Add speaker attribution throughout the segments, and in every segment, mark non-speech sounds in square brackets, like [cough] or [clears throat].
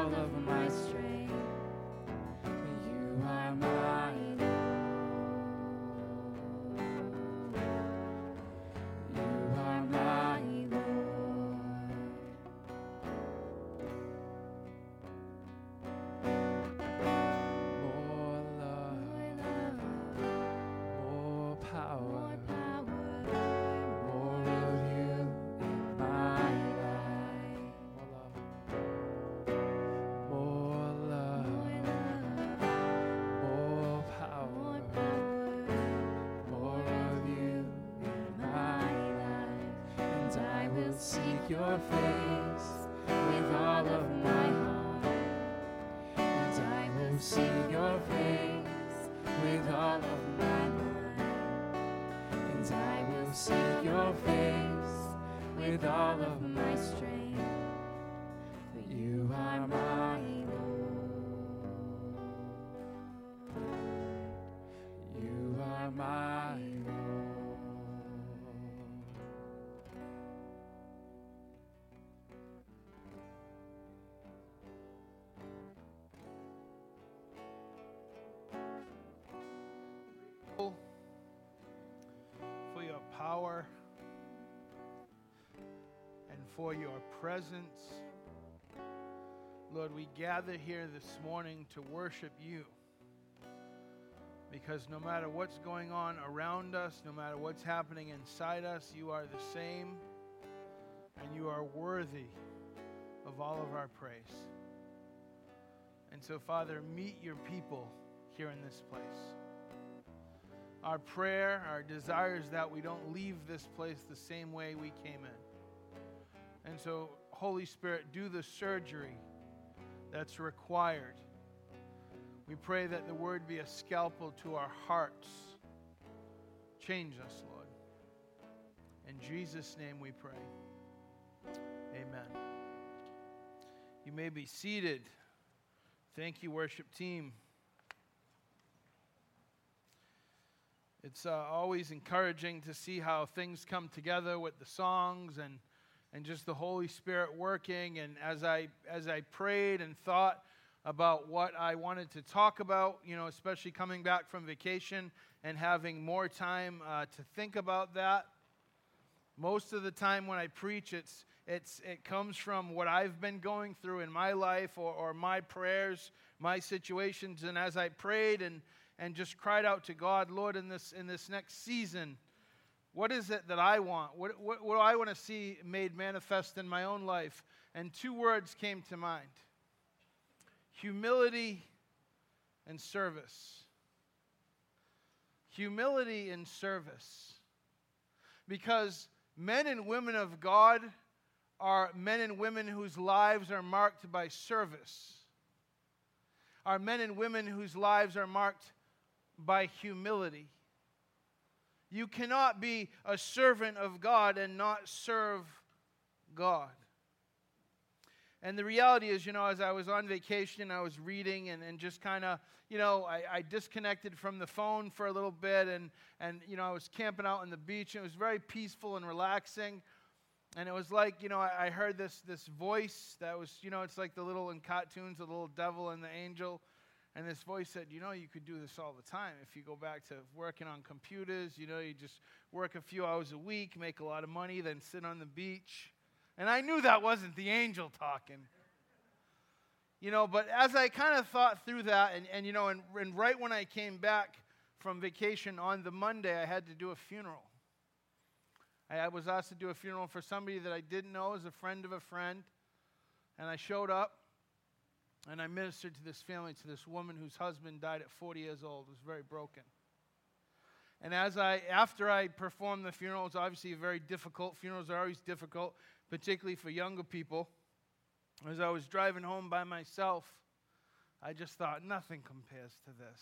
Speaker 1: all of my your face with all of my heart, and I will see your face with all of my mind, and I will see your face with all of my for
Speaker 2: your presence. Lord, we gather here this morning to worship you. Because no matter what's going on around us, no matter what's happening inside us, you are the same and you are worthy of all of our praise. And so, Father, meet your people here in this place. Our prayer, our desire is that we don't leave this place the same way we came in. And so, Holy Spirit, do the surgery that's required. We pray that the word be a scalpel to our hearts. Change us, Lord. In Jesus' name we pray. Amen. You may be seated. Thank you, worship team. It's uh, always encouraging to see how things come together with the songs and and just the Holy Spirit working. And as I, as I prayed and thought about what I wanted to talk about, you know, especially coming back from vacation and having more time uh, to think about that, most of the time when I preach, it's, it's, it comes from what I've been going through in my life or, or my prayers, my situations. And as I prayed and and just cried out to God, Lord, in this, in this next season, what is it that I want? What, what, what do I want to see made manifest in my own life? And two words came to mind humility and service. Humility and service. Because men and women of God are men and women whose lives are marked by service, are men and women whose lives are marked by humility. You cannot be a servant of God and not serve God. And the reality is, you know, as I was on vacation, I was reading and, and just kind of, you know, I, I, disconnected from the phone for a little bit and, and, you know, I was camping out on the beach and it was very peaceful and relaxing. And it was like, you know, I, I heard this, this voice that was, you know, it's like the little in cartoons, the little devil and the angel. And this voice said, You know, you could do this all the time. If you go back to working on computers, you know, you just work a few hours a week, make a lot of money, then sit on the beach. And I knew that wasn't the angel talking. You know, but as I kind of thought through that, and, and you know, and, and right when I came back from vacation on the Monday, I had to do a funeral. I was asked to do a funeral for somebody that I didn't know as a friend of a friend. And I showed up, and I ministered to this family, to this woman whose husband died at 40 years old, was very broken. And as I, after I performed the funeral, it was obviously very difficult. Funerals are always difficult, particularly for younger people. As I was driving home by myself, I just thought, nothing compares to this.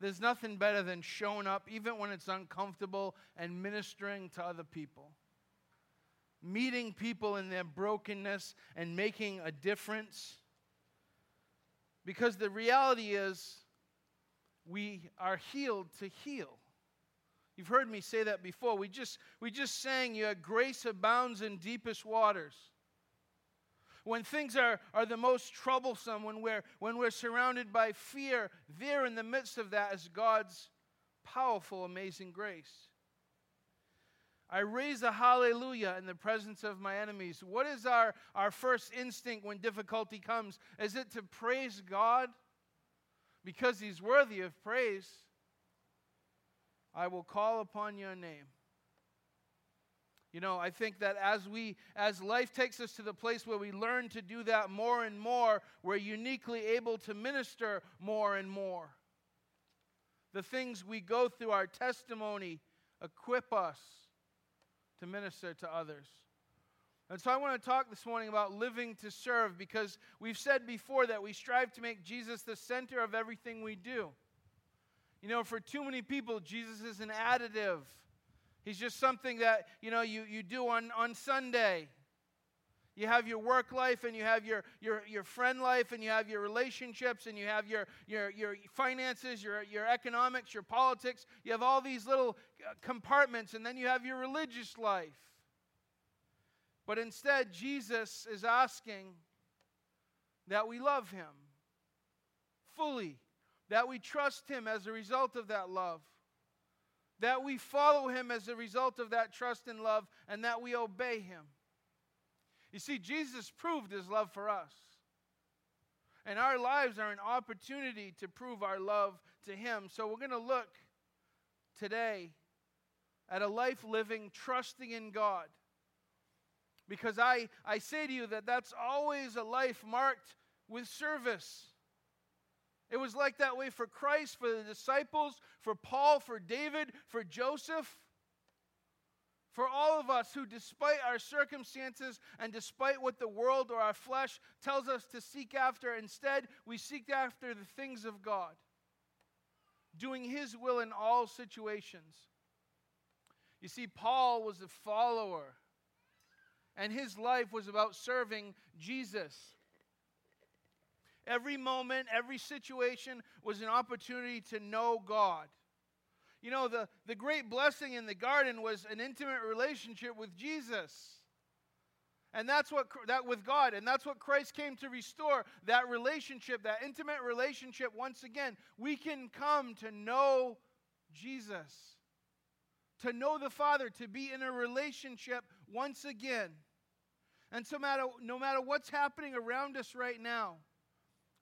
Speaker 2: There's nothing better than showing up, even when it's uncomfortable, and ministering to other people meeting people in their brokenness and making a difference. Because the reality is, we are healed to heal. You've heard me say that before. We just, we just sang, Your grace abounds in deepest waters. When things are, are the most troublesome, when we're, when we're surrounded by fear, there in the midst of that is God's powerful, amazing grace. I raise a hallelujah in the presence of my enemies. What is our, our first instinct when difficulty comes? Is it to praise God? Because He's worthy of praise. I will call upon your name. You know, I think that as we as life takes us to the place where we learn to do that more and more, we're uniquely able to minister more and more. The things we go through our testimony equip us to minister to others. And so I want to talk this morning about living to serve because we've said before that we strive to make Jesus the center of everything we do. You know, for too many people, Jesus is an additive. He's just something that, you know, you, you do on, on Sunday. You have your work life and you have your, your, your friend life and you have your relationships and you have your, your, your finances, your, your economics, your politics. You have all these little uh, compartments and then you have your religious life. But instead, Jesus is asking that we love him fully, that we trust him as a result of that love, that we follow him as a result of that trust and love, and that we obey him. You see, Jesus proved his love for us. And our lives are an opportunity to prove our love to him. So we're going to look today at a life living, trusting in God. Because I, I say to you that that's always a life marked with service. It was like that way for Christ, for the disciples, for Paul, for David, for Joseph. For all of us who, despite our circumstances and despite what the world or our flesh tells us to seek after, instead we seek after the things of God, doing His will in all situations. You see, Paul was a follower, and his life was about serving Jesus. Every moment, every situation was an opportunity to know God. You know, the, the great blessing in the garden was an intimate relationship with Jesus. And that's what that with God, and that's what Christ came to restore that relationship, that intimate relationship once again. We can come to know Jesus, to know the Father, to be in a relationship once again. And so matter, no matter what's happening around us right now,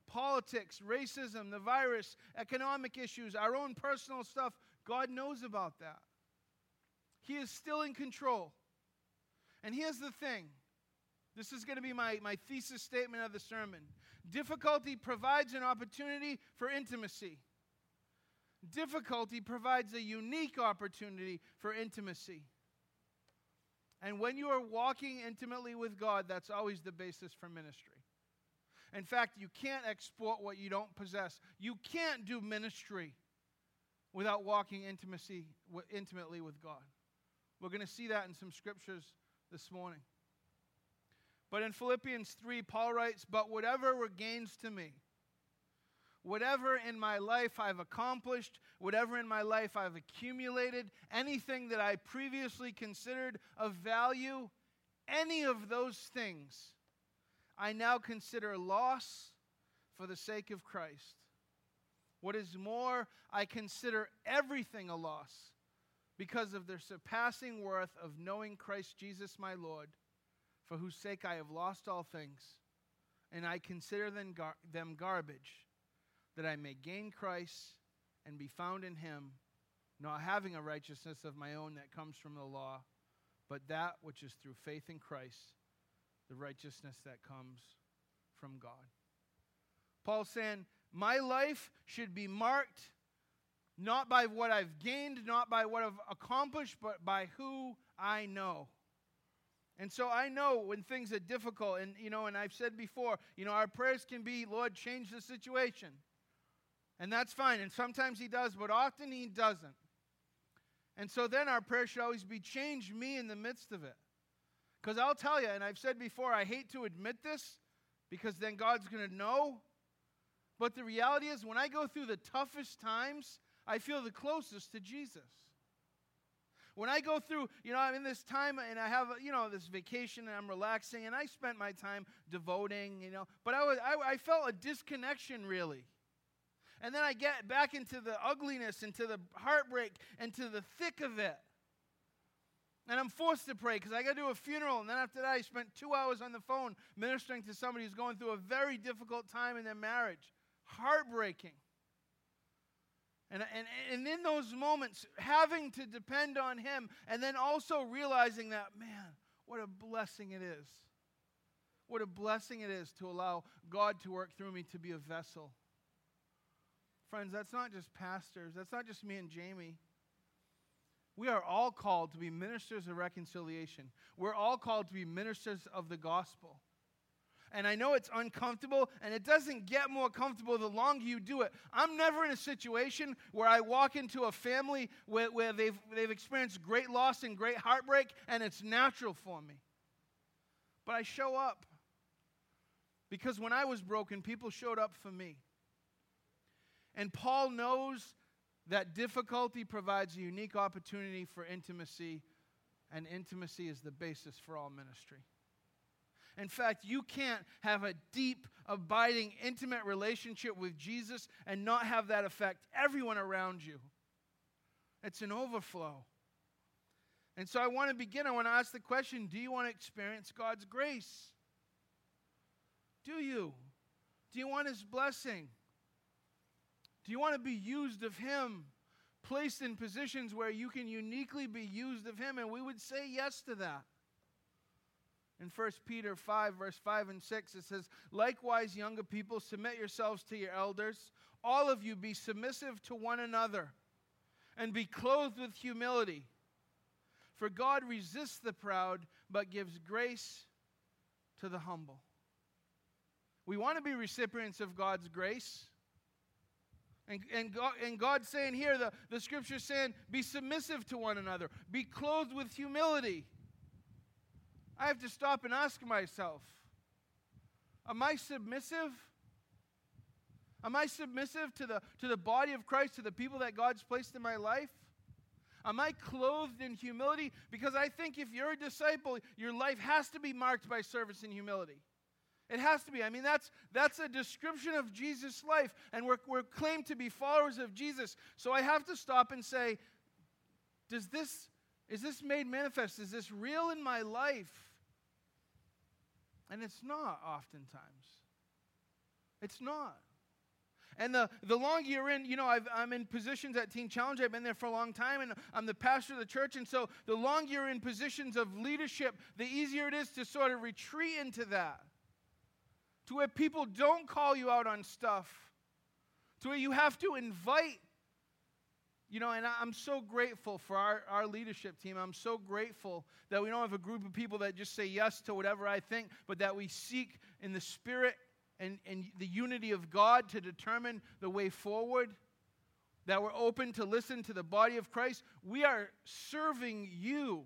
Speaker 2: politics, racism, the virus, economic issues, our own personal stuff, God knows about that. He is still in control. And here's the thing this is going to be my, my thesis statement of the sermon. Difficulty provides an opportunity for intimacy. Difficulty provides a unique opportunity for intimacy. And when you are walking intimately with God, that's always the basis for ministry. In fact, you can't export what you don't possess. You can't do ministry without walking intimacy, intimately with God. We're going to see that in some scriptures this morning. But in Philippians 3, Paul writes, But whatever were gains to me, whatever in my life I've accomplished, whatever in my life I've accumulated, anything that I previously considered of value, any of those things, I now consider loss for the sake of Christ. What is more, I consider everything a loss because of the surpassing worth of knowing Christ Jesus my Lord, for whose sake I have lost all things, and I consider them, gar- them garbage, that I may gain Christ and be found in him, not having a righteousness of my own that comes from the law, but that which is through faith in Christ, the righteousness that comes from God. Paul saying, my life should be marked not by what I've gained, not by what I've accomplished, but by who I know. And so I know when things are difficult, and you know, and I've said before, you know, our prayers can be, Lord, change the situation. And that's fine. And sometimes He does, but often He doesn't. And so then our prayer should always be, change me in the midst of it. Because I'll tell you, and I've said before, I hate to admit this because then God's going to know. But the reality is, when I go through the toughest times, I feel the closest to Jesus. When I go through, you know, I'm in this time and I have, you know, this vacation and I'm relaxing and I spent my time devoting, you know, but I, was, I, I felt a disconnection really. And then I get back into the ugliness, into the heartbreak, into the thick of it. And I'm forced to pray because I got to do a funeral. And then after that, I spent two hours on the phone ministering to somebody who's going through a very difficult time in their marriage heartbreaking. And, and, and in those moments, having to depend on Him, and then also realizing that, man, what a blessing it is. What a blessing it is to allow God to work through me to be a vessel. Friends, that's not just pastors, that's not just me and Jamie. We are all called to be ministers of reconciliation. We're all called to be ministers of the gospel and I know it's uncomfortable, and it doesn't get more comfortable the longer you do it. I'm never in a situation where I walk into a family where, where they've, they've experienced great loss and great heartbreak, and it's natural for me. But I show up. Because when I was broken, people showed up for me. And Paul knows that difficulty provides a unique opportunity for intimacy, and intimacy is the basis for all ministry. In fact, you can't have a deep, abiding, intimate relationship with Jesus and not have that affect everyone around you. It's an overflow. And so I want to begin. I want to ask the question Do you want to experience God's grace? Do you? Do you want His blessing? Do you want to be used of Him? Placed in positions where you can uniquely be used of Him? And we would say yes to that. In 1 Peter 5, verse 5 and 6, it says, Likewise, younger people, submit yourselves to your elders. All of you be submissive to one another and be clothed with humility. For God resists the proud, but gives grace to the humble. We want to be recipients of God's grace. And, and, God, and God's saying here, the, the scripture's saying, be submissive to one another, be clothed with humility. I have to stop and ask myself, am I submissive? Am I submissive to the, to the body of Christ, to the people that God's placed in my life? Am I clothed in humility? Because I think if you're a disciple, your life has to be marked by service and humility. It has to be. I mean, that's, that's a description of Jesus' life, and we're, we're claimed to be followers of Jesus. So I have to stop and say, does this, is this made manifest? Is this real in my life? And it's not oftentimes. It's not. And the, the longer you're in, you know, i am in positions at Teen Challenge. I've been there for a long time, and I'm the pastor of the church. And so the longer you're in positions of leadership, the easier it is to sort of retreat into that. To where people don't call you out on stuff. To where you have to invite. You know, and I'm so grateful for our, our leadership team. I'm so grateful that we don't have a group of people that just say yes to whatever I think, but that we seek in the spirit and, and the unity of God to determine the way forward, that we're open to listen to the body of Christ, we are serving you.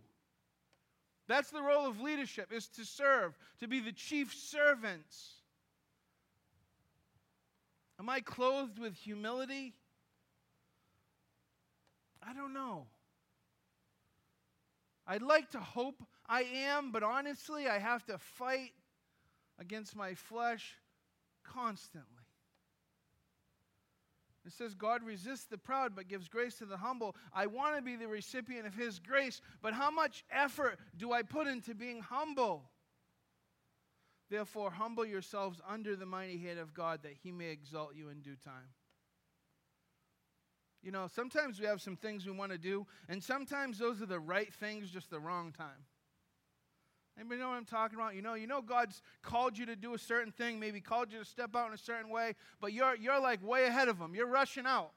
Speaker 2: That's the role of leadership, is to serve, to be the chief servants. Am I clothed with humility? I don't know. I'd like to hope I am, but honestly, I have to fight against my flesh constantly. It says, God resists the proud but gives grace to the humble. I want to be the recipient of His grace, but how much effort do I put into being humble? Therefore, humble yourselves under the mighty hand of God that He may exalt you in due time. You know, sometimes we have some things we want to do, and sometimes those are the right things, just the wrong time. Anybody know what I'm talking about? You know, you know God's called you to do a certain thing, maybe called you to step out in a certain way, but you're you're like way ahead of them. You're rushing out.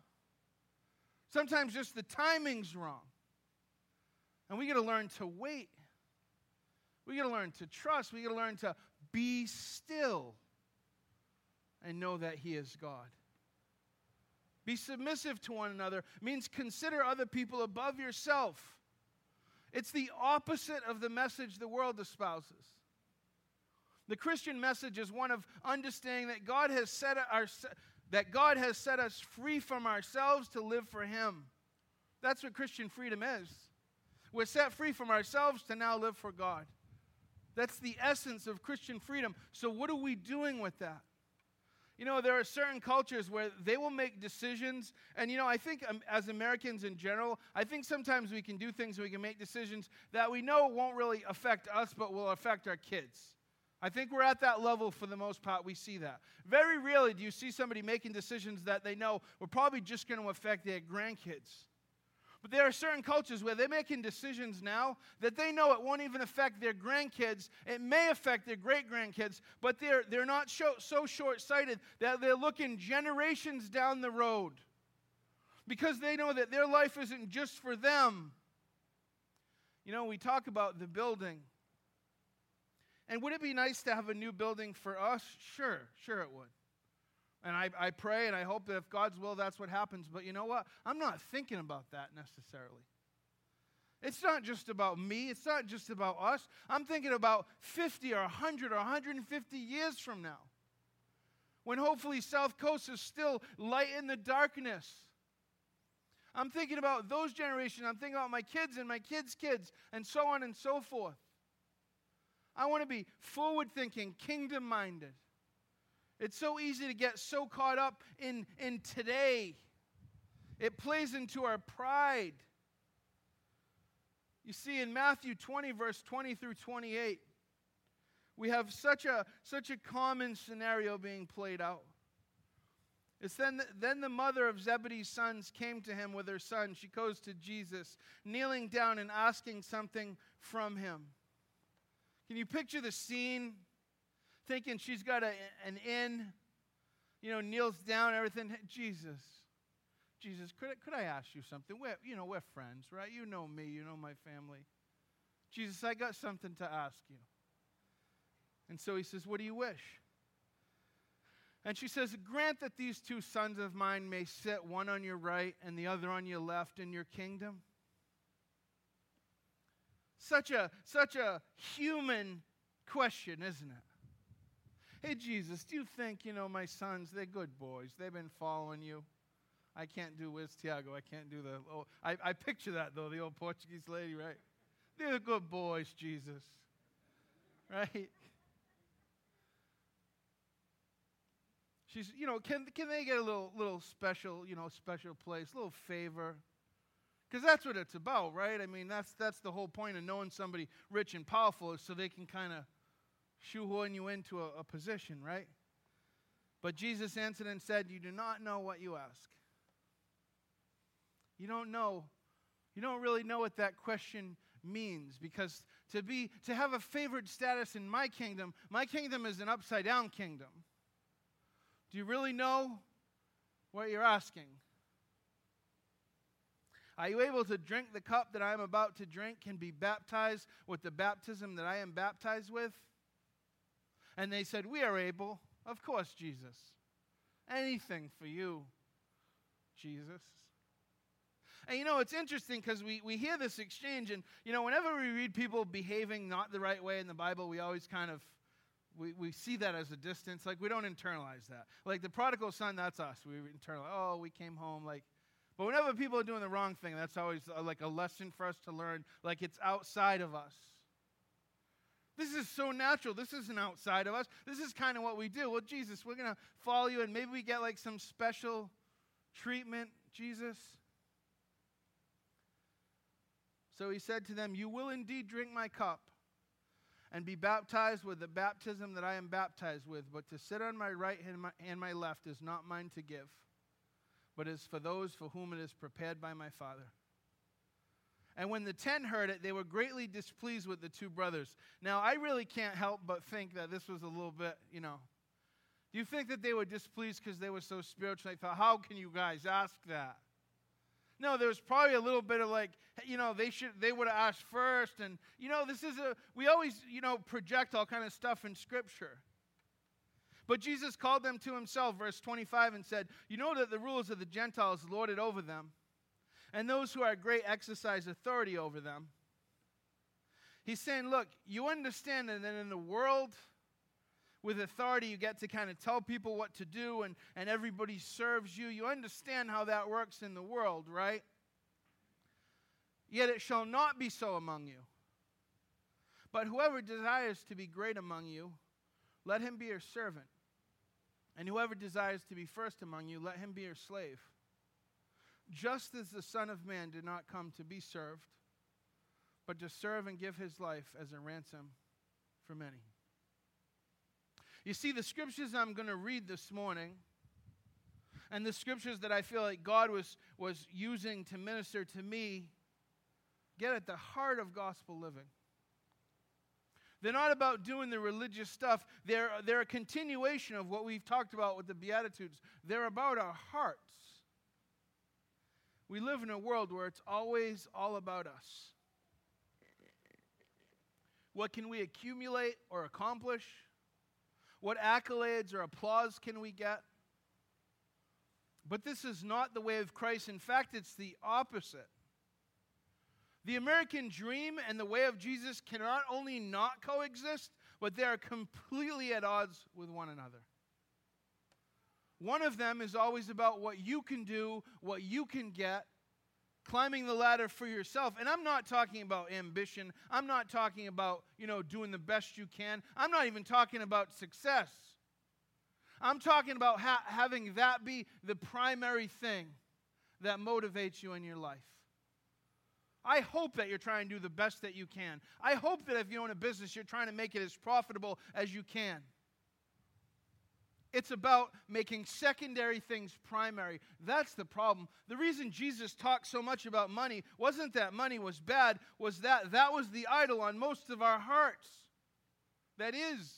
Speaker 2: Sometimes just the timing's wrong. And we got to learn to wait. We got to learn to trust. We got to learn to be still and know that he is God. Be submissive to one another means consider other people above yourself. It's the opposite of the message the world espouses. The Christian message is one of understanding that God has set our, that God has set us free from ourselves to live for him. That's what Christian freedom is. We're set free from ourselves to now live for God. That's the essence of Christian freedom. So what are we doing with that? You know, there are certain cultures where they will make decisions. And, you know, I think um, as Americans in general, I think sometimes we can do things we can make decisions that we know won't really affect us, but will affect our kids. I think we're at that level for the most part. We see that. Very rarely do you see somebody making decisions that they know were probably just going to affect their grandkids. But there are certain cultures where they're making decisions now that they know it won't even affect their grandkids. It may affect their great grandkids, but they're, they're not so, so short sighted that they're looking generations down the road because they know that their life isn't just for them. You know, we talk about the building. And would it be nice to have a new building for us? Sure, sure it would. And I, I pray and I hope that if God's will, that's what happens. But you know what? I'm not thinking about that necessarily. It's not just about me. It's not just about us. I'm thinking about 50 or 100 or 150 years from now. When hopefully South Coast is still light in the darkness. I'm thinking about those generations. I'm thinking about my kids and my kids' kids and so on and so forth. I want to be forward thinking, kingdom minded. It's so easy to get so caught up in, in today. It plays into our pride. You see, in Matthew 20, verse 20 through 28, we have such a, such a common scenario being played out. It's then, the, then the mother of Zebedee's sons came to him with her son. She goes to Jesus, kneeling down and asking something from him. Can you picture the scene? Thinking she's got a, an in, you know, kneels down, everything. Jesus, Jesus, could I, could I ask you something? We're, you know, we're friends, right? You know me, you know my family. Jesus, I got something to ask you. And so he says, What do you wish? And she says, Grant that these two sons of mine may sit, one on your right and the other on your left, in your kingdom. Such a, such a human question, isn't it? Hey, Jesus, do you think, you know, my sons, they're good boys. They've been following you. I can't do Wiz Tiago. I can't do the. Oh, I, I picture that, though, the old Portuguese lady, right? They're good boys, Jesus. Right? She's, you know, can, can they get a little, little special, you know, special place, a little favor? Because that's what it's about, right? I mean, that's, that's the whole point of knowing somebody rich and powerful is so they can kind of shoehorn you into a, a position, right? But Jesus answered and said, You do not know what you ask. You don't know. You don't really know what that question means because to be to have a favored status in my kingdom, my kingdom is an upside down kingdom. Do you really know what you're asking? Are you able to drink the cup that I am about to drink and be baptized with the baptism that I am baptized with? And they said, We are able. Of course, Jesus. Anything for you, Jesus. And you know, it's interesting because we, we hear this exchange, and you know, whenever we read people behaving not the right way in the Bible, we always kind of we, we see that as a distance. Like we don't internalize that. Like the prodigal son, that's us. We internalize, oh, we came home like but whenever people are doing the wrong thing, that's always a, like a lesson for us to learn, like it's outside of us. This is so natural. This isn't outside of us. This is kind of what we do. Well, Jesus, we're going to follow you, and maybe we get like some special treatment, Jesus. So he said to them, You will indeed drink my cup and be baptized with the baptism that I am baptized with, but to sit on my right and my, and my left is not mine to give but is for those for whom it is prepared by my Father. And when the ten heard it, they were greatly displeased with the two brothers. Now, I really can't help but think that this was a little bit, you know. Do you think that they were displeased because they were so spiritual? They thought, how can you guys ask that? No, there was probably a little bit of like, you know, they should they would have asked first. And you know, this is a we always, you know, project all kind of stuff in scripture. But Jesus called them to himself, verse 25, and said, You know that the rulers of the Gentiles lord it over them, and those who are great exercise authority over them. He's saying, Look, you understand that in the world, with authority, you get to kind of tell people what to do, and, and everybody serves you. You understand how that works in the world, right? Yet it shall not be so among you. But whoever desires to be great among you, let him be your servant. And whoever desires to be first among you, let him be your slave. Just as the Son of Man did not come to be served, but to serve and give his life as a ransom for many. You see, the scriptures I'm going to read this morning, and the scriptures that I feel like God was, was using to minister to me, get at the heart of gospel living. They're not about doing the religious stuff. They're, they're a continuation of what we've talked about with the Beatitudes. They're about our hearts. We live in a world where it's always all about us. What can we accumulate or accomplish? What accolades or applause can we get? But this is not the way of Christ. In fact, it's the opposite. The American dream and the way of Jesus cannot only not coexist, but they are completely at odds with one another. One of them is always about what you can do, what you can get, climbing the ladder for yourself. And I'm not talking about ambition. I'm not talking about, you know, doing the best you can. I'm not even talking about success. I'm talking about ha- having that be the primary thing that motivates you in your life. I hope that you're trying to do the best that you can. I hope that if you own a business, you're trying to make it as profitable as you can. It's about making secondary things primary. That's the problem. The reason Jesus talked so much about money wasn't that money was bad, was that that was the idol on most of our hearts. That is.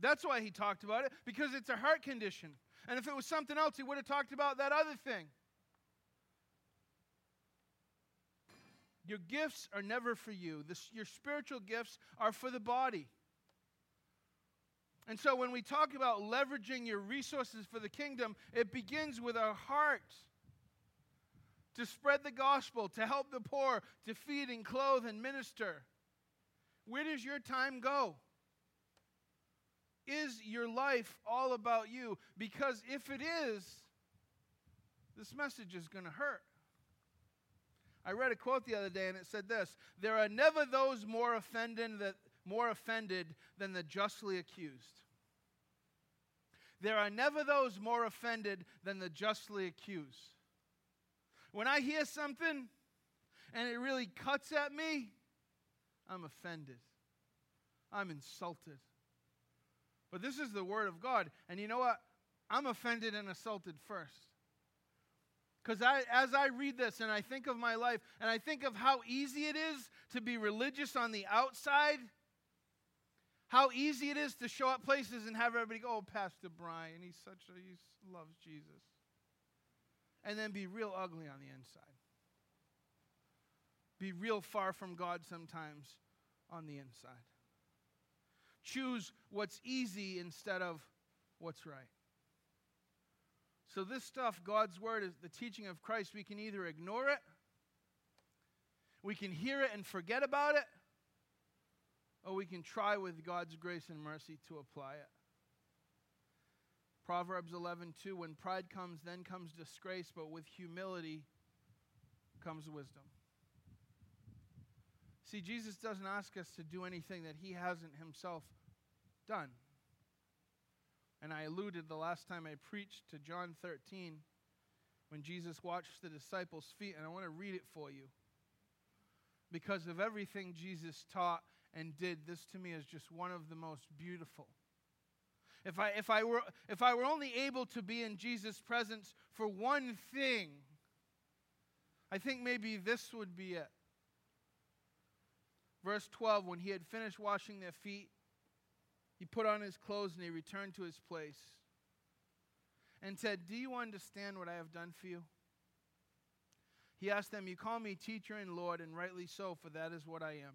Speaker 2: That's why he talked about it, because it's a heart condition. And if it was something else, he would have talked about that other thing. Your gifts are never for you, your spiritual gifts are for the body. And so when we talk about leveraging your resources for the kingdom, it begins with our heart to spread the gospel, to help the poor, to feed and clothe and minister. Where does your time go? Is your life all about you? Because if it is, this message is going to hurt. I read a quote the other day and it said this There are never those more offended, that, more offended than the justly accused. There are never those more offended than the justly accused. When I hear something and it really cuts at me, I'm offended. I'm insulted. But this is the Word of God. And you know what? I'm offended and assaulted first. Because I, as I read this and I think of my life and I think of how easy it is to be religious on the outside, how easy it is to show up places and have everybody go, oh, Pastor Brian, he's such a, he loves Jesus. And then be real ugly on the inside. Be real far from God sometimes on the inside. Choose what's easy instead of what's right. So, this stuff, God's word, is the teaching of Christ. We can either ignore it, we can hear it and forget about it, or we can try with God's grace and mercy to apply it. Proverbs 11:2 when pride comes then comes disgrace but with humility comes wisdom. See Jesus doesn't ask us to do anything that he hasn't himself done. And I alluded the last time I preached to John 13 when Jesus washed the disciples' feet, and I want to read it for you. Because of everything Jesus taught and did, this to me is just one of the most beautiful. If I, if I, were, if I were only able to be in Jesus' presence for one thing, I think maybe this would be it. Verse 12 When he had finished washing their feet, he put on his clothes and he returned to his place and said, Do you understand what I have done for you? He asked them, You call me teacher and Lord, and rightly so, for that is what I am.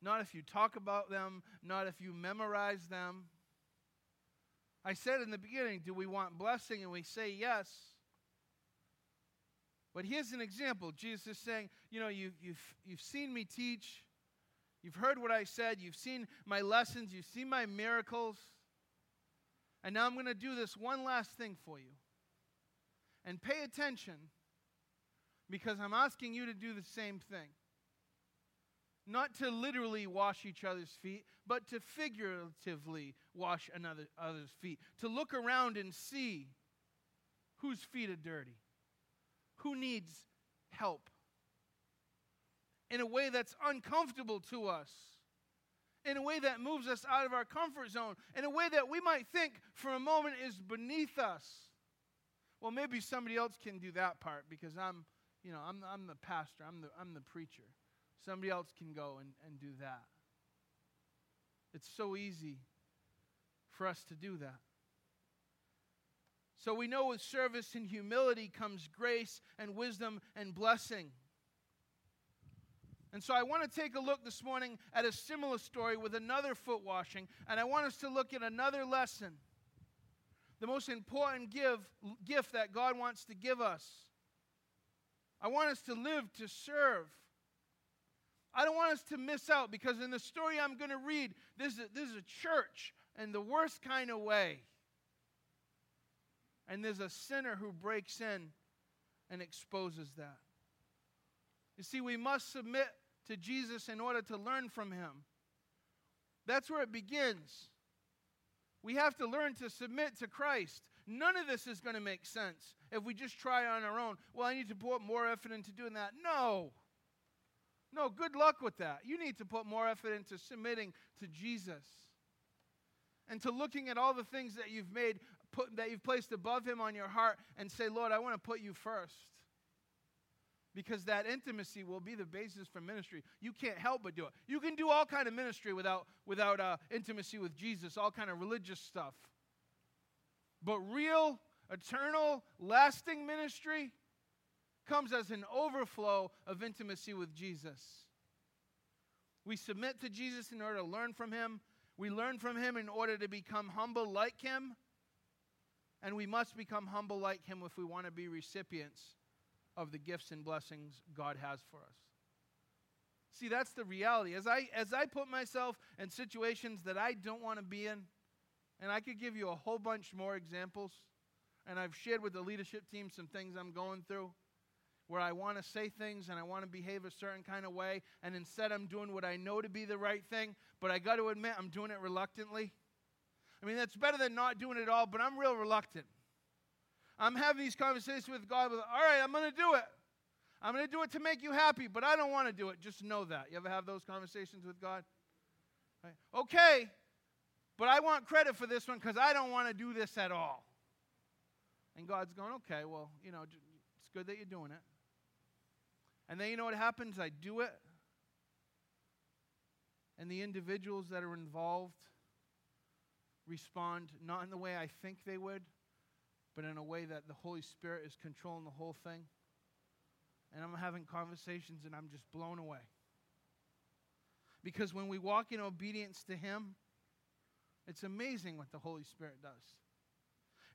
Speaker 2: Not if you talk about them, not if you memorize them. I said in the beginning, do we want blessing? And we say yes. But here's an example. Jesus is saying, you know, you've, you've, you've seen me teach. You've heard what I said. You've seen my lessons. You've seen my miracles. And now I'm going to do this one last thing for you. And pay attention because I'm asking you to do the same thing. Not to literally wash each other's feet, but to figuratively wash another other's feet. To look around and see whose feet are dirty, who needs help in a way that's uncomfortable to us in a way that moves us out of our comfort zone, in a way that we might think for a moment is beneath us. Well, maybe somebody else can do that part because I'm, you know, I'm, I'm the pastor, I'm the, I'm the preacher. Somebody else can go and, and do that. It's so easy for us to do that. So we know with service and humility comes grace and wisdom and blessing. And so I want to take a look this morning at a similar story with another foot washing, and I want us to look at another lesson. The most important give, gift that God wants to give us. I want us to live to serve. I don't want us to miss out because in the story I'm going to read, this is, this is a church in the worst kind of way. And there's a sinner who breaks in and exposes that. You see, we must submit to Jesus in order to learn from him. That's where it begins. We have to learn to submit to Christ. None of this is going to make sense if we just try on our own. Well, I need to put more effort into doing that. No. No, good luck with that. You need to put more effort into submitting to Jesus and to looking at all the things that you've made put, that you've placed above him on your heart and say, Lord, I want to put you first. Because that intimacy will be the basis for ministry. You can't help but do it. You can do all kind of ministry without, without uh, intimacy with Jesus, all kind of religious stuff. But real, eternal, lasting ministry comes as an overflow of intimacy with Jesus. We submit to Jesus in order to learn from him. We learn from him in order to become humble like him. And we must become humble like him if we want to be recipients of the gifts and blessings God has for us. See, that's the reality. As I as I put myself in situations that I don't want to be in, and I could give you a whole bunch more examples, and I've shared with the leadership team some things I'm going through where I want to say things and I want to behave a certain kind of way, and instead I'm doing what I know to be the right thing, but I got to admit I'm doing it reluctantly. I mean, that's better than not doing it all, but I'm real reluctant. I'm having these conversations with God with, all right, I'm going to do it. I'm going to do it to make you happy, but I don't want to do it. Just know that. You ever have those conversations with God? Right. Okay, but I want credit for this one because I don't want to do this at all. And God's going, okay, well, you know, it's good that you're doing it. And then you know what happens? I do it. And the individuals that are involved respond not in the way I think they would, but in a way that the Holy Spirit is controlling the whole thing. And I'm having conversations and I'm just blown away. Because when we walk in obedience to Him, it's amazing what the Holy Spirit does.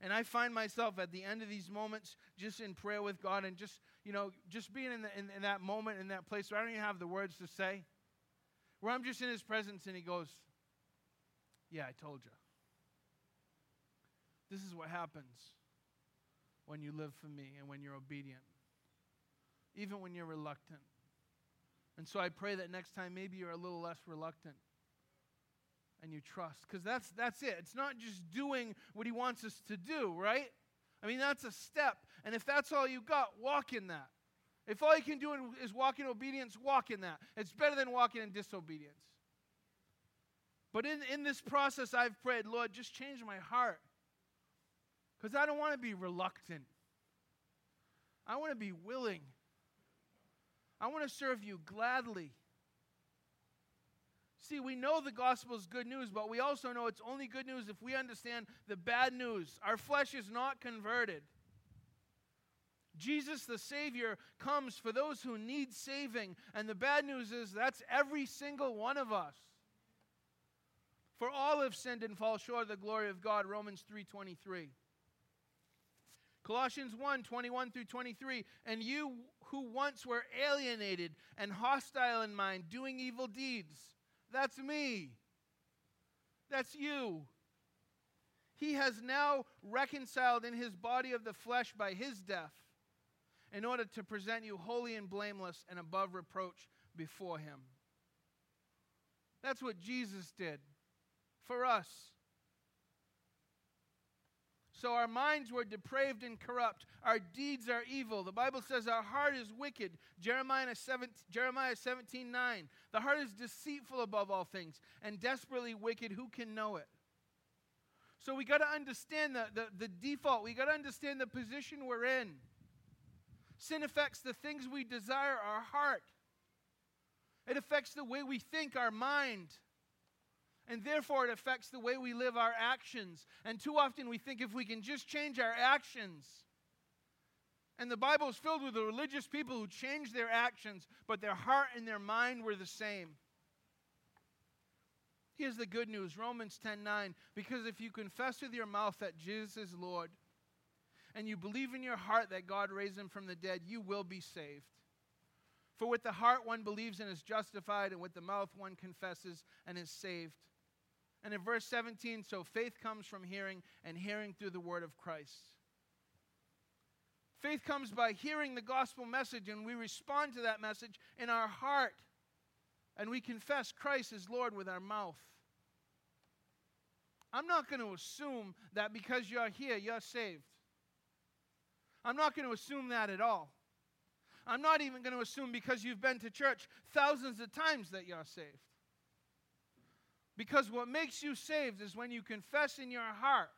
Speaker 2: And I find myself at the end of these moments just in prayer with God and just, you know, just being in, the, in, in that moment, in that place where I don't even have the words to say, where I'm just in His presence and He goes, Yeah, I told you. This is what happens when you live for me and when you're obedient, even when you're reluctant. And so I pray that next time maybe you're a little less reluctant and you trust. Because that's, that's it. It's not just doing what He wants us to do, right? I mean, that's a step. And if that's all you got, walk in that. If all you can do is walk in obedience, walk in that. It's better than walking in disobedience. But in, in this process, I've prayed, Lord, just change my heart. Because I don't want to be reluctant. I want to be willing. I want to serve you gladly. See, we know the gospel is good news, but we also know it's only good news if we understand the bad news. Our flesh is not converted. Jesus, the Savior, comes for those who need saving, and the bad news is that's every single one of us. For all have sinned and fall short of the glory of God, Romans 3:23. Colossians 1 21 through 23. And you who once were alienated and hostile in mind, doing evil deeds, that's me. That's you. He has now reconciled in his body of the flesh by his death in order to present you holy and blameless and above reproach before him. That's what Jesus did for us. So our minds were depraved and corrupt. Our deeds are evil. The Bible says our heart is wicked. Jeremiah 17, Jeremiah 17 9. The heart is deceitful above all things and desperately wicked. Who can know it? So we got to understand the, the, the default. We got to understand the position we're in. Sin affects the things we desire, our heart. It affects the way we think, our mind. And therefore, it affects the way we live our actions. And too often we think if we can just change our actions. And the Bible is filled with the religious people who changed their actions, but their heart and their mind were the same. Here's the good news Romans 10 9. Because if you confess with your mouth that Jesus is Lord, and you believe in your heart that God raised him from the dead, you will be saved. For with the heart one believes and is justified, and with the mouth one confesses and is saved. And in verse 17, so faith comes from hearing, and hearing through the word of Christ. Faith comes by hearing the gospel message, and we respond to that message in our heart. And we confess Christ as Lord with our mouth. I'm not going to assume that because you're here, you're saved. I'm not going to assume that at all. I'm not even going to assume because you've been to church thousands of times that you're saved. Because what makes you saved is when you confess in your heart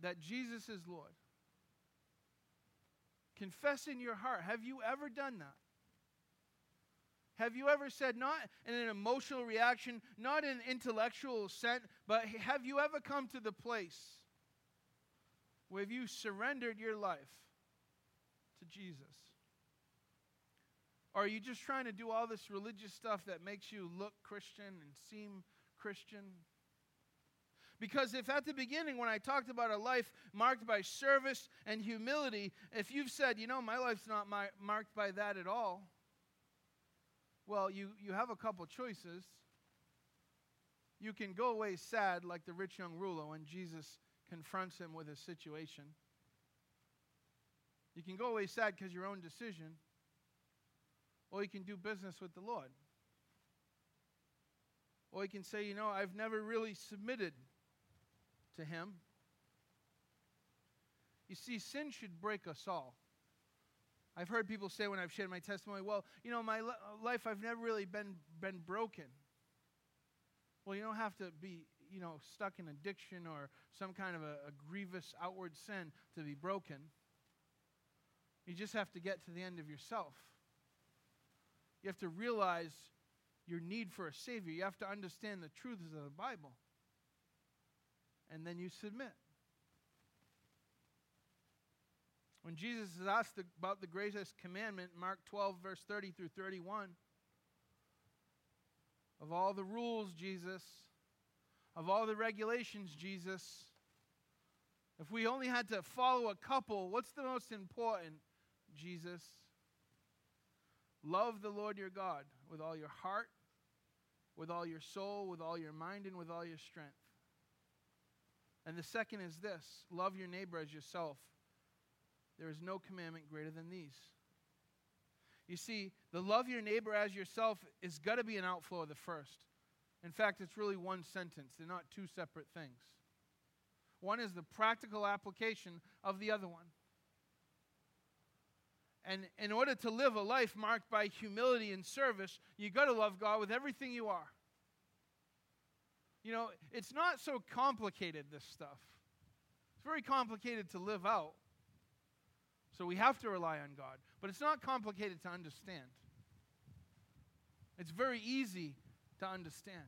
Speaker 2: that Jesus is Lord. Confess in your heart. Have you ever done that? Have you ever said, not in an emotional reaction, not in intellectual sense, but have you ever come to the place where you surrendered your life to Jesus? Or are you just trying to do all this religious stuff that makes you look Christian and seem Christian? Because if at the beginning, when I talked about a life marked by service and humility, if you've said, you know, my life's not my, marked by that at all, well, you, you have a couple choices. You can go away sad like the rich young ruler when Jesus confronts him with his situation. You can go away sad because your own decision, or you can do business with the Lord. Or you can say, you know, I've never really submitted to Him. You see, sin should break us all. I've heard people say when I've shared my testimony, well, you know, my life, I've never really been, been broken. Well, you don't have to be, you know, stuck in addiction or some kind of a, a grievous outward sin to be broken. You just have to get to the end of yourself. You have to realize your need for a Savior. You have to understand the truths of the Bible. And then you submit. When Jesus is asked about the greatest commandment, Mark 12, verse 30 through 31, of all the rules, Jesus, of all the regulations, Jesus, if we only had to follow a couple, what's the most important, Jesus? Love the Lord your God with all your heart, with all your soul, with all your mind, and with all your strength. And the second is this love your neighbor as yourself. There is no commandment greater than these. You see, the love your neighbor as yourself is got to be an outflow of the first. In fact, it's really one sentence, they're not two separate things. One is the practical application of the other one. And in order to live a life marked by humility and service, you got to love God with everything you are. You know, it's not so complicated, this stuff. It's very complicated to live out. So we have to rely on God. But it's not complicated to understand. It's very easy to understand.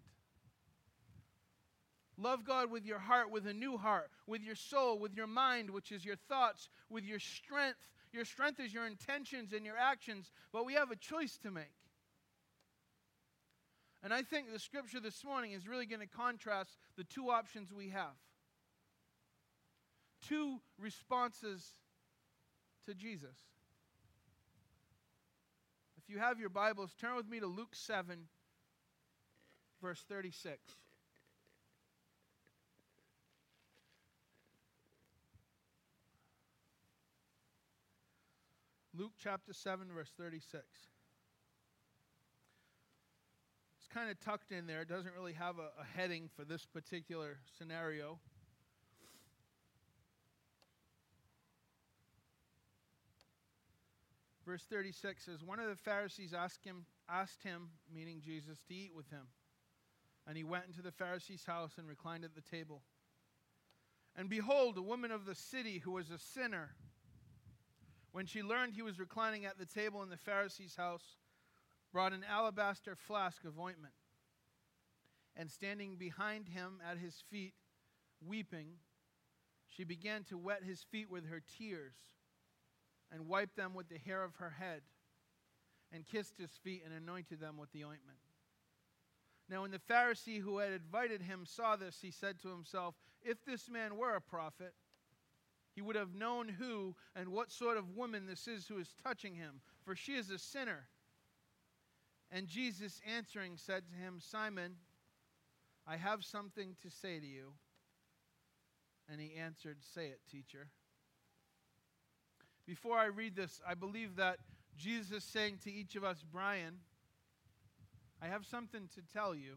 Speaker 2: Love God with your heart, with a new heart, with your soul, with your mind, which is your thoughts, with your strength. Your strength is your intentions and your actions, but we have a choice to make. And I think the scripture this morning is really going to contrast the two options we have. Two responses to Jesus. If you have your Bibles, turn with me to Luke 7, verse 36. Luke chapter 7, verse 36 It's kind of tucked in there. It doesn't really have a, a heading for this particular scenario. Verse 36 says, One of the Pharisees asked him, asked him, meaning Jesus, to eat with him. And he went into the Pharisee's house and reclined at the table. And behold, a woman of the city who was a sinner, when she learned he was reclining at the table in the Pharisee's house, brought an alabaster flask of ointment. And standing behind him at his feet, weeping, she began to wet his feet with her tears and wiped them with the hair of her head and kissed his feet and anointed them with the ointment. Now, when the Pharisee who had invited him saw this, he said to himself, If this man were a prophet, he would have known who and what sort of woman this is who is touching him, for she is a sinner. And Jesus answering said to him, Simon, I have something to say to you. And he answered, Say it, teacher. Before I read this, I believe that Jesus is saying to each of us, Brian, I have something to tell you.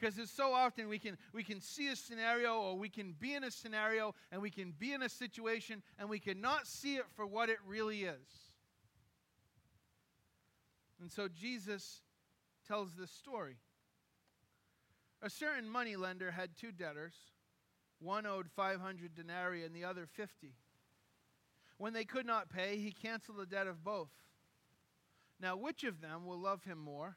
Speaker 2: Because it's so often we can, we can see a scenario or we can be in a scenario and we can be in a situation and we cannot see it for what it really is. And so Jesus tells this story. A certain money lender had two debtors. One owed 500 denarii and the other 50. When they could not pay, he canceled the debt of both. Now, which of them will love him more?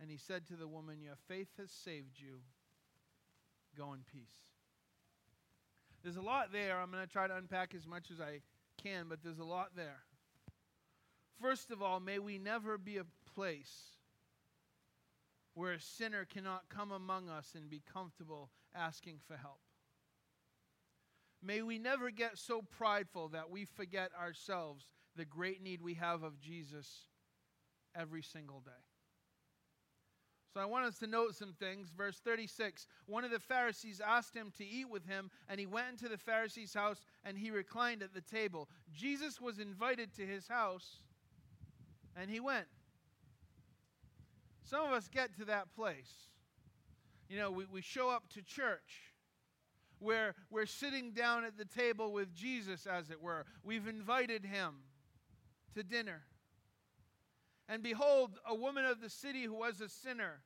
Speaker 2: And he said to the woman, Your faith has saved you. Go in peace. There's a lot there. I'm going to try to unpack as much as I can, but there's a lot there. First of all, may we never be a place where a sinner cannot come among us and be comfortable asking for help. May we never get so prideful that we forget ourselves the great need we have of Jesus every single day. I want us to note some things. Verse 36 One of the Pharisees asked him to eat with him, and he went into the Pharisee's house and he reclined at the table. Jesus was invited to his house, and he went. Some of us get to that place. You know, we, we show up to church where we're sitting down at the table with Jesus, as it were. We've invited him to dinner. And behold, a woman of the city who was a sinner.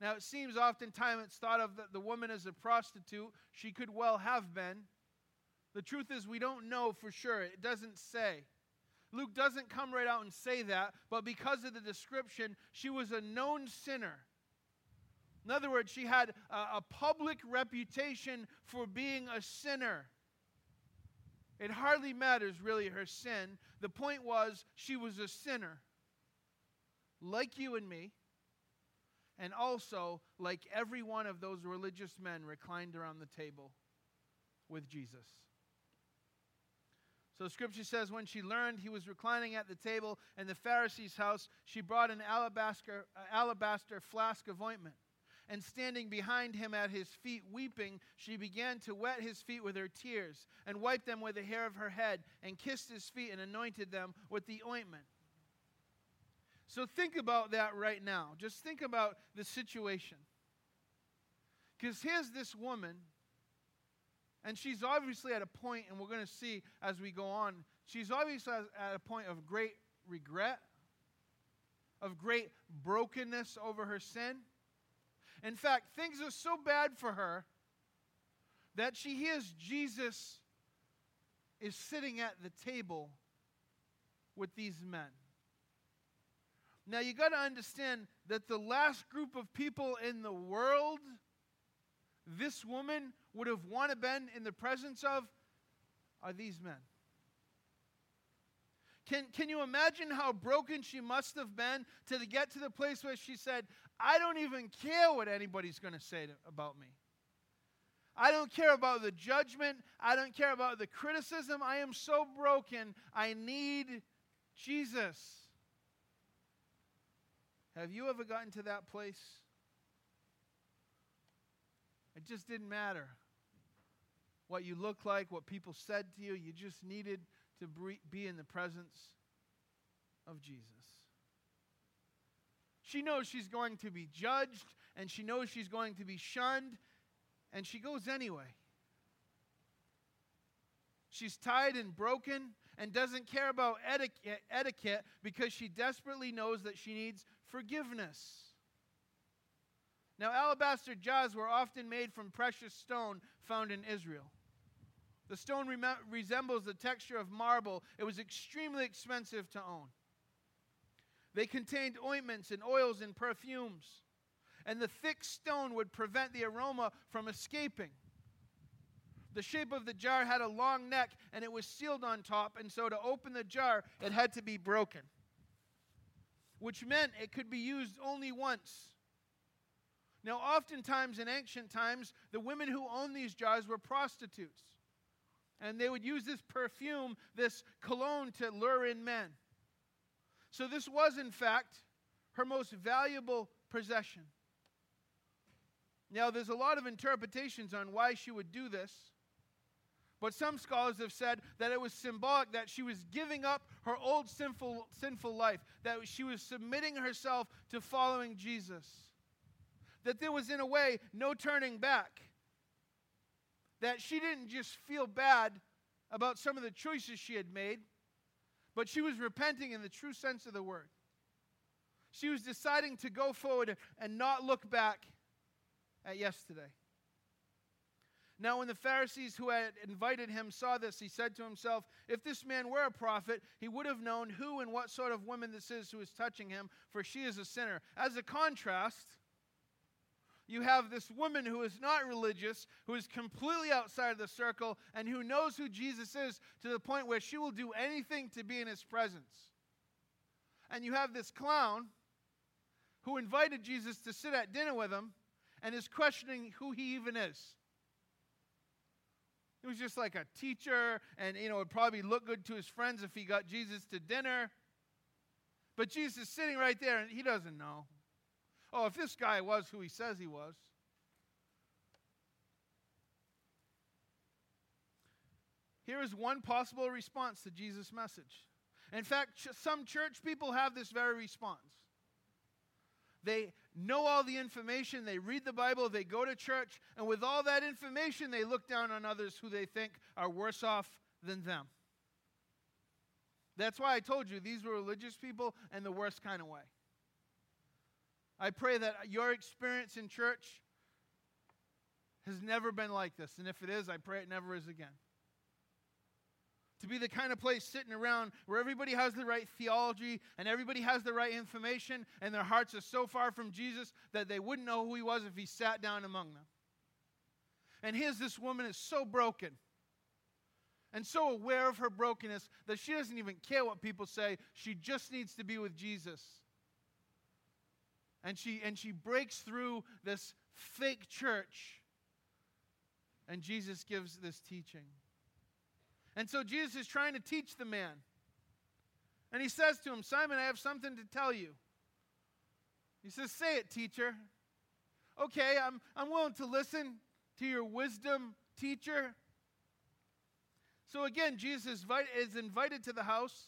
Speaker 2: Now, it seems oftentimes it's thought of that the woman as a prostitute. She could well have been. The truth is, we don't know for sure. It doesn't say. Luke doesn't come right out and say that, but because of the description, she was a known sinner. In other words, she had a, a public reputation for being a sinner. It hardly matters really her sin. The point was, she was a sinner, like you and me, and also like every one of those religious men reclined around the table with Jesus. So scripture says when she learned he was reclining at the table in the Pharisee's house, she brought an alabaster, uh, alabaster flask of ointment. And standing behind him at his feet, weeping, she began to wet his feet with her tears, and wiped them with the hair of her head, and kissed his feet, and anointed them with the ointment. So think about that right now. Just think about the situation. Because here's this woman and she's obviously at a point, and we're going to see as we go on, she's obviously at a point of great regret, of great brokenness over her sin. In fact, things are so bad for her that she hears Jesus is sitting at the table with these men. Now, you got to understand that the last group of people in the world this woman would have wanted to been in the presence of are these men. Can, can you imagine how broken she must have been to get to the place where she said, I don't even care what anybody's going to say about me. I don't care about the judgment. I don't care about the criticism. I am so broken. I need Jesus. Have you ever gotten to that place? It just didn't matter what you looked like, what people said to you. You just needed to be in the presence of Jesus. She knows she's going to be judged, and she knows she's going to be shunned, and she goes anyway. She's tied and broken and doesn't care about etiquette because she desperately knows that she needs forgiveness. Now, alabaster jars were often made from precious stone found in Israel. The stone resembles the texture of marble. It was extremely expensive to own. They contained ointments and oils and perfumes, and the thick stone would prevent the aroma from escaping. the shape of the jar had a long neck and it was sealed on top, and so to open the jar, it had to be broken, which meant it could be used only once. Now, oftentimes in ancient times, the women who owned these jars were prostitutes. And they would use this perfume, this cologne, to lure in men. So, this was, in fact, her most valuable possession. Now, there's a lot of interpretations on why she would do this. But some scholars have said that it was symbolic that she was giving up her old sinful, sinful life, that she was submitting herself to following Jesus. That there was, in a way, no turning back. That she didn't just feel bad about some of the choices she had made, but she was repenting in the true sense of the word. She was deciding to go forward and not look back at yesterday. Now, when the Pharisees who had invited him saw this, he said to himself, If this man were a prophet, he would have known who and what sort of woman this is who is touching him, for she is a sinner. As a contrast, you have this woman who is not religious, who is completely outside of the circle, and who knows who Jesus is to the point where she will do anything to be in his presence. And you have this clown who invited Jesus to sit at dinner with him and is questioning who he even is. He was just like a teacher, and you know, it would probably look good to his friends if he got Jesus to dinner. But Jesus is sitting right there, and he doesn't know. Oh, if this guy was who he says he was. Here is one possible response to Jesus' message. In fact, ch- some church people have this very response. They know all the information, they read the Bible, they go to church, and with all that information, they look down on others who they think are worse off than them. That's why I told you these were religious people in the worst kind of way. I pray that your experience in church has never been like this. And if it is, I pray it never is again to be the kind of place sitting around where everybody has the right theology and everybody has the right information, and their hearts are so far from Jesus that they wouldn't know who he was if he sat down among them. And here's this woman is so broken and so aware of her brokenness that she doesn't even care what people say. She just needs to be with Jesus. And she, and she breaks through this fake church, and Jesus gives this teaching. And so Jesus is trying to teach the man. And he says to him, Simon, I have something to tell you. He says, Say it, teacher. Okay, I'm, I'm willing to listen to your wisdom, teacher. So again, Jesus is invited to the house,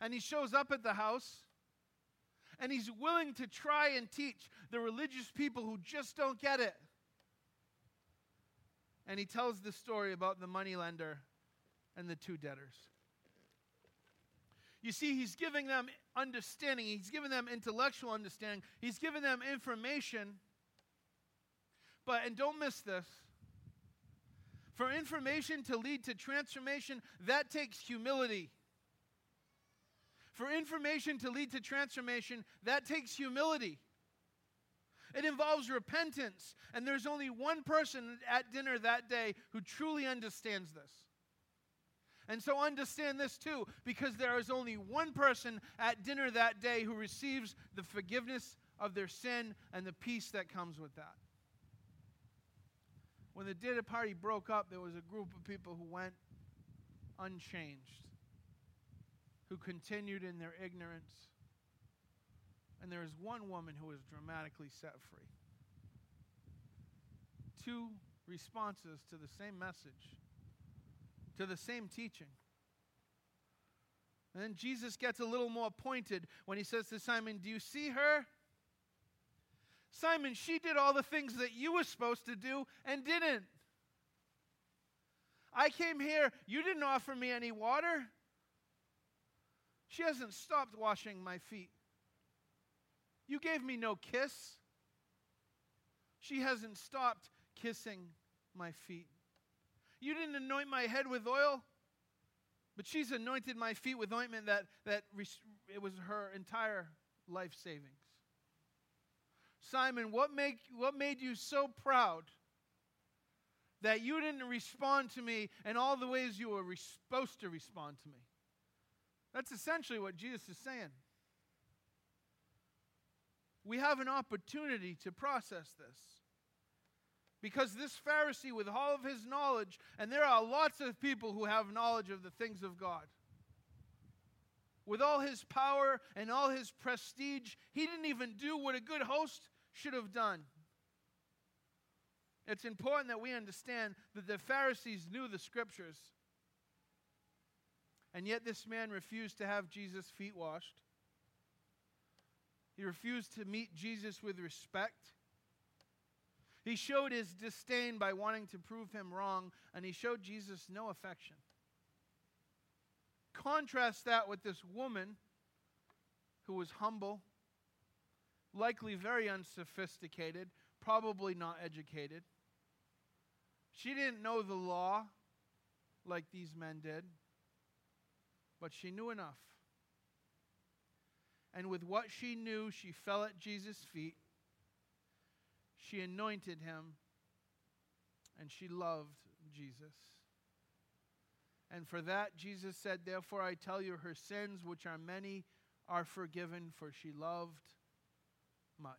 Speaker 2: and he shows up at the house, and he's willing to try and teach the religious people who just don't get it and he tells the story about the moneylender and the two debtors. You see, he's giving them understanding, he's giving them intellectual understanding, he's giving them information. But, and don't miss this, for information to lead to transformation, that takes humility. For information to lead to transformation, that takes humility. It involves repentance. And there's only one person at dinner that day who truly understands this. And so understand this too, because there is only one person at dinner that day who receives the forgiveness of their sin and the peace that comes with that. When the dinner party broke up, there was a group of people who went unchanged, who continued in their ignorance, and there is one woman who is dramatically set free. Two responses to the same message, to the same teaching. And then Jesus gets a little more pointed when he says to Simon, Do you see her? Simon, she did all the things that you were supposed to do and didn't. I came here, you didn't offer me any water. She hasn't stopped washing my feet. You gave me no kiss. She hasn't stopped kissing my feet. You didn't anoint my head with oil, but she's anointed my feet with ointment that, that it was her entire life savings. Simon, what, make, what made you so proud that you didn't respond to me in all the ways you were re- supposed to respond to me. That's essentially what Jesus is saying. We have an opportunity to process this. Because this Pharisee, with all of his knowledge, and there are lots of people who have knowledge of the things of God, with all his power and all his prestige, he didn't even do what a good host should have done. It's important that we understand that the Pharisees knew the scriptures. And yet, this man refused to have Jesus' feet washed. He refused to meet Jesus with respect. He showed his disdain by wanting to prove him wrong, and he showed Jesus no affection. Contrast that with this woman who was humble, likely very unsophisticated, probably not educated. She didn't know the law like these men did, but she knew enough. And with what she knew, she fell at Jesus' feet. She anointed him, and she loved Jesus. And for that, Jesus said, Therefore I tell you, her sins, which are many, are forgiven, for she loved much.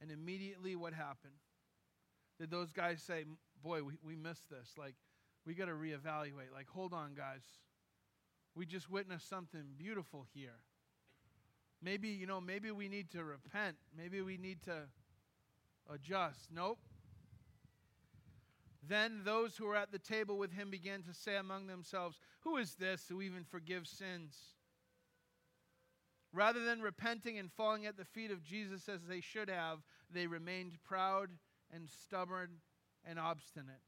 Speaker 2: And immediately, what happened? Did those guys say, Boy, we, we missed this? Like, we got to reevaluate. Like, hold on, guys. We just witnessed something beautiful here. Maybe, you know, maybe we need to repent. Maybe we need to adjust. Nope. Then those who were at the table with him began to say among themselves, Who is this who even forgives sins? Rather than repenting and falling at the feet of Jesus as they should have, they remained proud and stubborn and obstinate.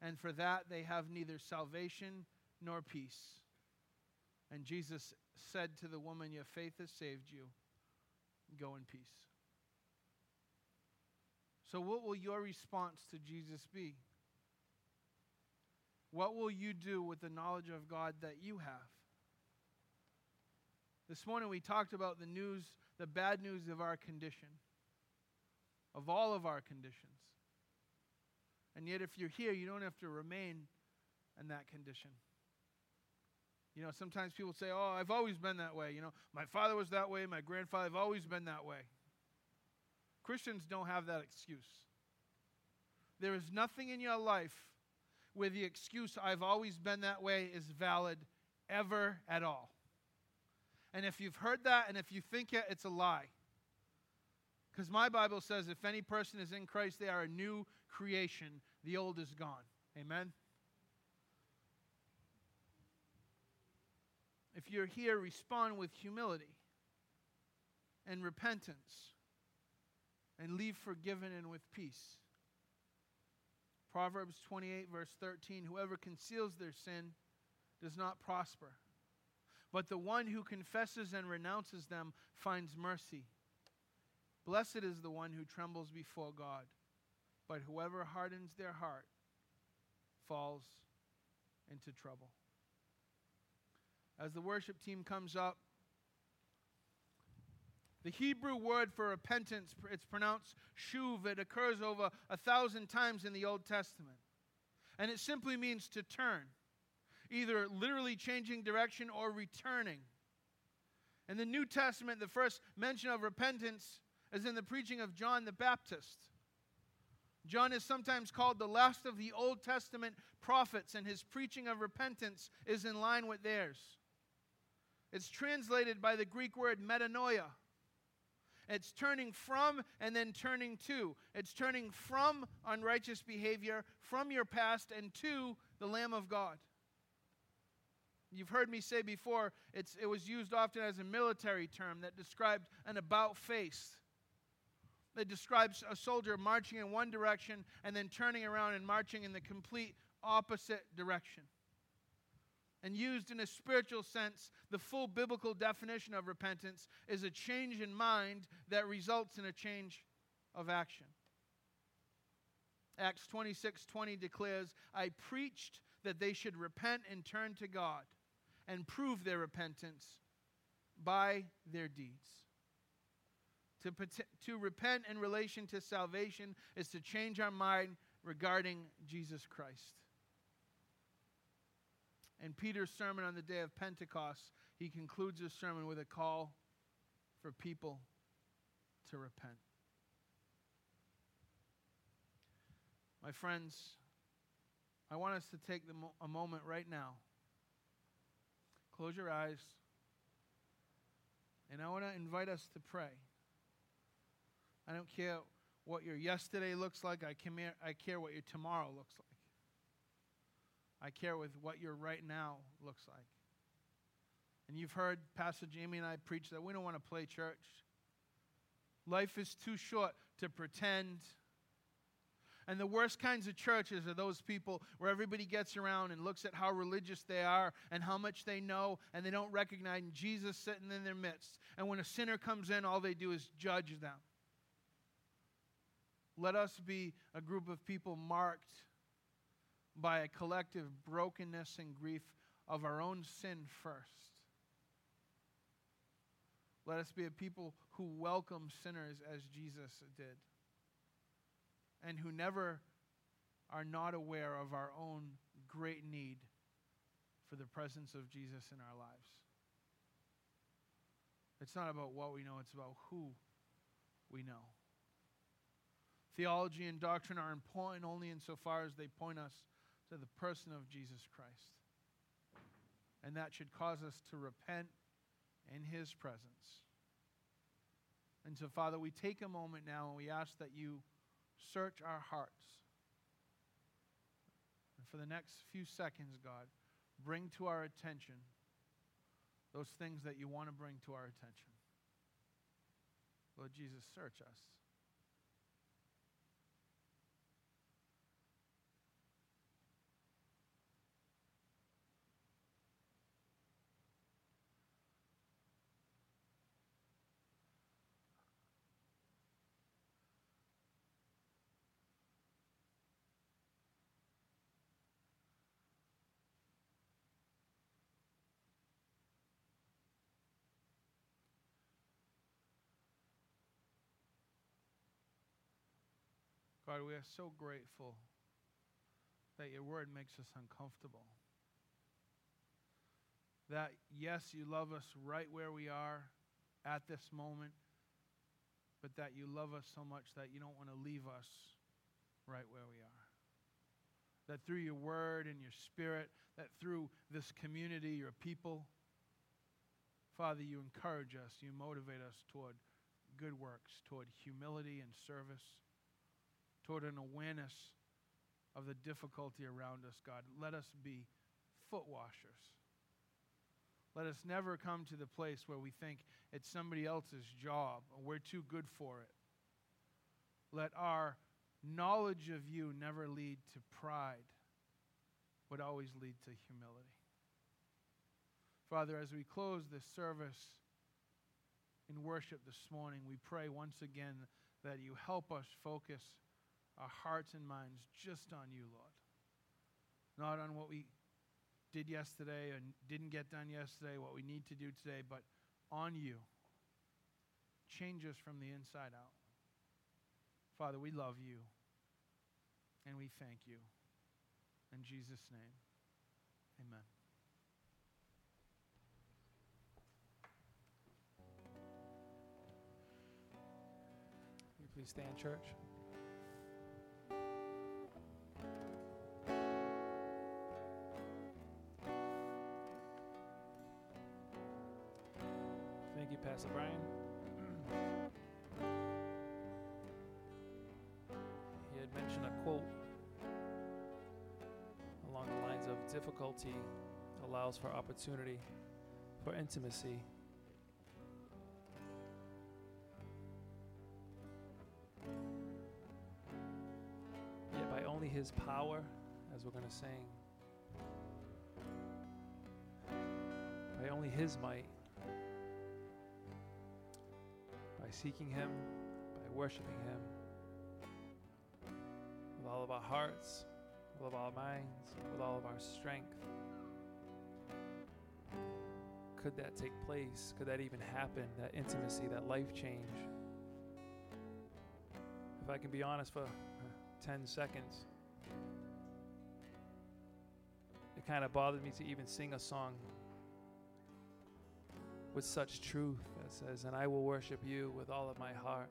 Speaker 2: And for that they have neither salvation nor peace. And Jesus said to the woman, Your faith has saved you. Go in peace. So, what will your response to Jesus be? What will you do with the knowledge of God that you have? This morning we talked about the news, the bad news of our condition, of all of our conditions. And yet, if you're here, you don't have to remain in that condition. You know, sometimes people say, Oh, I've always been that way. You know, my father was that way, my grandfather, I've always been that way. Christians don't have that excuse. There is nothing in your life where the excuse, I've always been that way, is valid ever at all. And if you've heard that and if you think it, it's a lie. Because my Bible says if any person is in Christ, they are a new creation. The old is gone. Amen? If you're here, respond with humility and repentance and leave forgiven and with peace. Proverbs 28, verse 13 Whoever conceals their sin does not prosper, but the one who confesses and renounces them finds mercy. Blessed is the one who trembles before God, but whoever hardens their heart falls into trouble. As the worship team comes up, the Hebrew word for repentance, it's pronounced shuv. It occurs over a thousand times in the Old Testament. And it simply means to turn, either literally changing direction or returning. In the New Testament, the first mention of repentance is in the preaching of John the Baptist. John is sometimes called the last of the Old Testament prophets, and his preaching of repentance is in line with theirs. It's translated by the Greek word metanoia. It's turning from and then turning to. It's turning from unrighteous behavior, from your past, and to the Lamb of God. You've heard me say before, it was used often as a military term that described an about face. It describes a soldier marching in one direction and then turning around and marching in the complete opposite direction and used in a spiritual sense, the full biblical definition of repentance is a change in mind that results in a change of action. Acts 26 20 declares, I preached that they should repent and turn to God and prove their repentance by their deeds. To, to repent in relation to salvation is to change our mind regarding Jesus Christ. In Peter's sermon on the day of Pentecost, he concludes his sermon with a call for people to repent. My friends, I want us to take a moment right now. Close your eyes. And I want to invite us to pray. I don't care what your yesterday looks like, I care what your tomorrow looks like. I care with what your right now looks like. And you've heard Pastor Jamie and I preach that we don't want to play church. Life is too short to pretend. And the worst kinds of churches are those people where everybody gets around and looks at how religious they are and how much they know, and they don't recognize Jesus sitting in their midst. And when a sinner comes in, all they do is judge them. Let us be a group of people marked by a collective brokenness and grief of our own sin first. Let us be a people who welcome sinners as Jesus did, and who never are not aware of our own great need for the presence of Jesus in our lives. It's not about what we know, it's about who we know. Theology and doctrine are important only insofar as they point us to the person of Jesus Christ. And that should cause us to repent in his presence. And so, Father, we take a moment now and we ask that you search our hearts. And for the next few seconds, God, bring to our attention those things that you want to bring to our attention. Lord Jesus, search us. God, we are so grateful that your word makes us uncomfortable. That, yes, you love us right where we are at this moment, but that you love us so much that you don't want to leave us right where we are. That through your word and your spirit, that through this community, your people, Father, you encourage us, you motivate us toward good works, toward humility and service toward an awareness of the difficulty around us, God. Let us be foot washers. Let us never come to the place where we think it's somebody else's job or we're too good for it. Let our knowledge of you never lead to pride, but always lead to humility. Father, as we close this service in worship this morning, we pray once again that you help us focus our hearts and minds just on you, Lord. Not on what we did yesterday and didn't get done yesterday, what we need to do today, but on you. Change us from the inside out. Father, we love you and we thank you. In Jesus' name, amen.
Speaker 1: you please stand, church? Thank you, Pastor Brian. [clears throat] he had mentioned a quote along the lines of difficulty allows for opportunity for intimacy. His power, as we're going to sing, by only his might, by seeking Him, by worshiping Him with all of our hearts, with all of our minds, with all of our strength. Could that take place? Could that even happen? That intimacy, that life change if I can be honest for uh, 10 seconds, kind of bothered me to even sing a song with such truth that says, And I will worship you with all of my heart.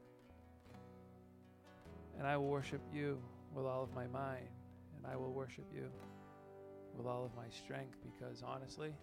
Speaker 1: And I will worship you with all of my mind. And I will worship you with all of my strength because honestly,